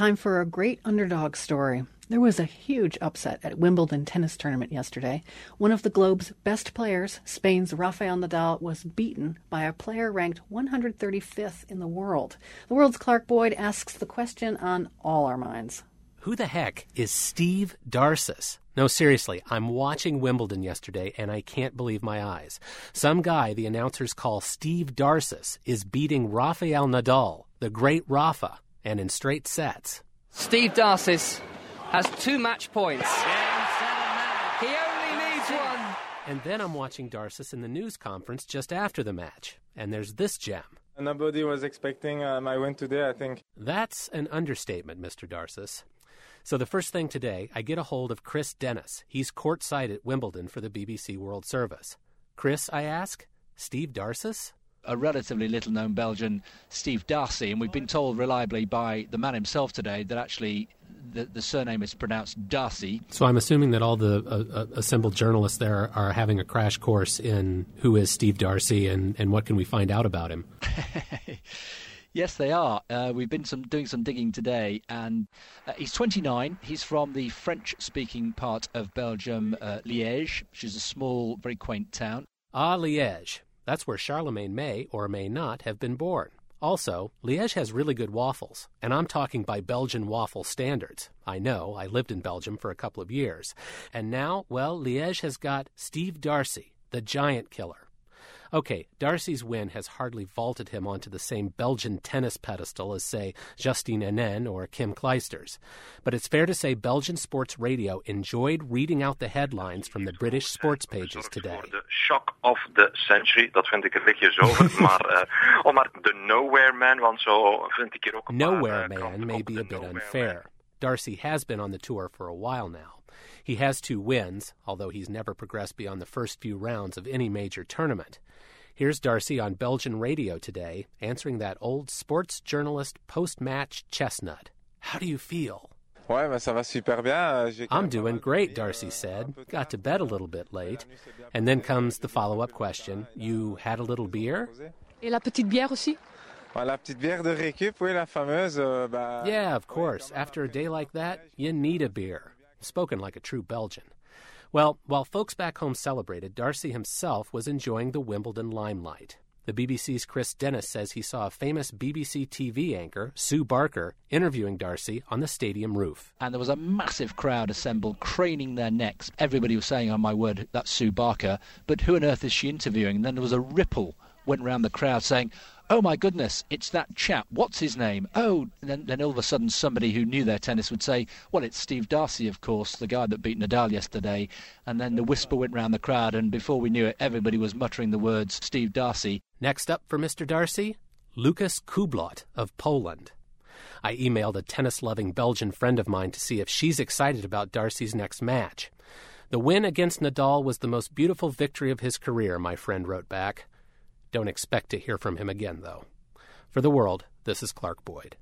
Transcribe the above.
time for a great underdog story. There was a huge upset at Wimbledon tennis tournament yesterday. One of the globe's best players, Spain's Rafael Nadal, was beaten by a player ranked 135th in the world. The world's Clark Boyd asks the question on all our minds. Who the heck is Steve Darcis? No, seriously, I'm watching Wimbledon yesterday and I can't believe my eyes. Some guy the announcers call Steve Darcis is beating Rafael Nadal, the great Rafa, and in straight sets. Steve Darcis has two match points. He only needs one. And then I'm watching Darcis in the news conference just after the match, and there's this gem. Nobody was expecting uh, my win today, I think. That's an understatement, Mr. Darcis. So the first thing today, I get a hold of Chris Dennis. He's courtside at Wimbledon for the BBC World Service. Chris, I ask, Steve Darcis? A relatively little known Belgian, Steve Darcy, and we've been told reliably by the man himself today that actually the, the surname is pronounced Darcy. So I'm assuming that all the uh, uh assembled journalists there are having a crash course in who is Steve Darcy and, and what can we find out about him. Yes, they are. Uh, we've been some, doing some digging today, and uh, he's 29. He's from the French-speaking part of Belgium, uh, Liège, which is a small, very quaint town. Ah, Liège. That's where Charlemagne may or may not have been born. Also, Liège has really good waffles, and I'm talking by Belgian waffle standards. I know, I lived in Belgium for a couple of years. And now, well, Liège has got Steve Darcy, the giant killer. Okay, Darcy's win has hardly vaulted him onto the same Belgian tennis pedestal as, say, Justine Henin or Kim Clijsters. But it's fair to say Belgian sports radio enjoyed reading out the headlines from the British sports pages today. The shock of the century, dat vind ik een beetje zo. maar, uh, oh, maar de nowhere man, want zo vind ik hier ook Nowhere man may be a bit unfair. Darcy has been on the tour for a while now. He has two wins, although he's never progressed beyond the first few rounds of any major tournament. Here's Darcy on Belgian radio today answering that old sports journalist post match chestnut. How do you feel? I'm doing great, Darcy said. Got to bed a little bit late. And then comes the follow up question You had a little beer? Et la petite bière aussi? La petite bière de récup, oui, la fameuse. Euh, yeah, of course. After a day like that, you need a beer. Spoken like a true Belgian. Well, while folks back home celebrated, Darcy himself was enjoying the Wimbledon limelight. The BBC's Chris Dennis says he saw a famous BBC TV anchor, Sue Barker, interviewing Darcy on the stadium roof. And there was a massive crowd assembled, craning their necks. Everybody was saying, Oh my word, that's Sue Barker. But who on earth is she interviewing? And then there was a ripple went round the crowd saying, oh my goodness, it's that chap. What's his name? Oh, then, then all of a sudden somebody who knew their tennis would say, well, it's Steve Darcy, of course, the guy that beat Nadal yesterday. And then the whisper went round the crowd, and before we knew it, everybody was muttering the words Steve Darcy. Next up for Mr. Darcy, Lukasz Kubot of Poland. I emailed a tennis loving Belgian friend of mine to see if she's excited about Darcy's next match. The win against Nadal was the most beautiful victory of his career, my friend wrote back. Don't expect to hear from him again, though. For the world, this is Clark Boyd.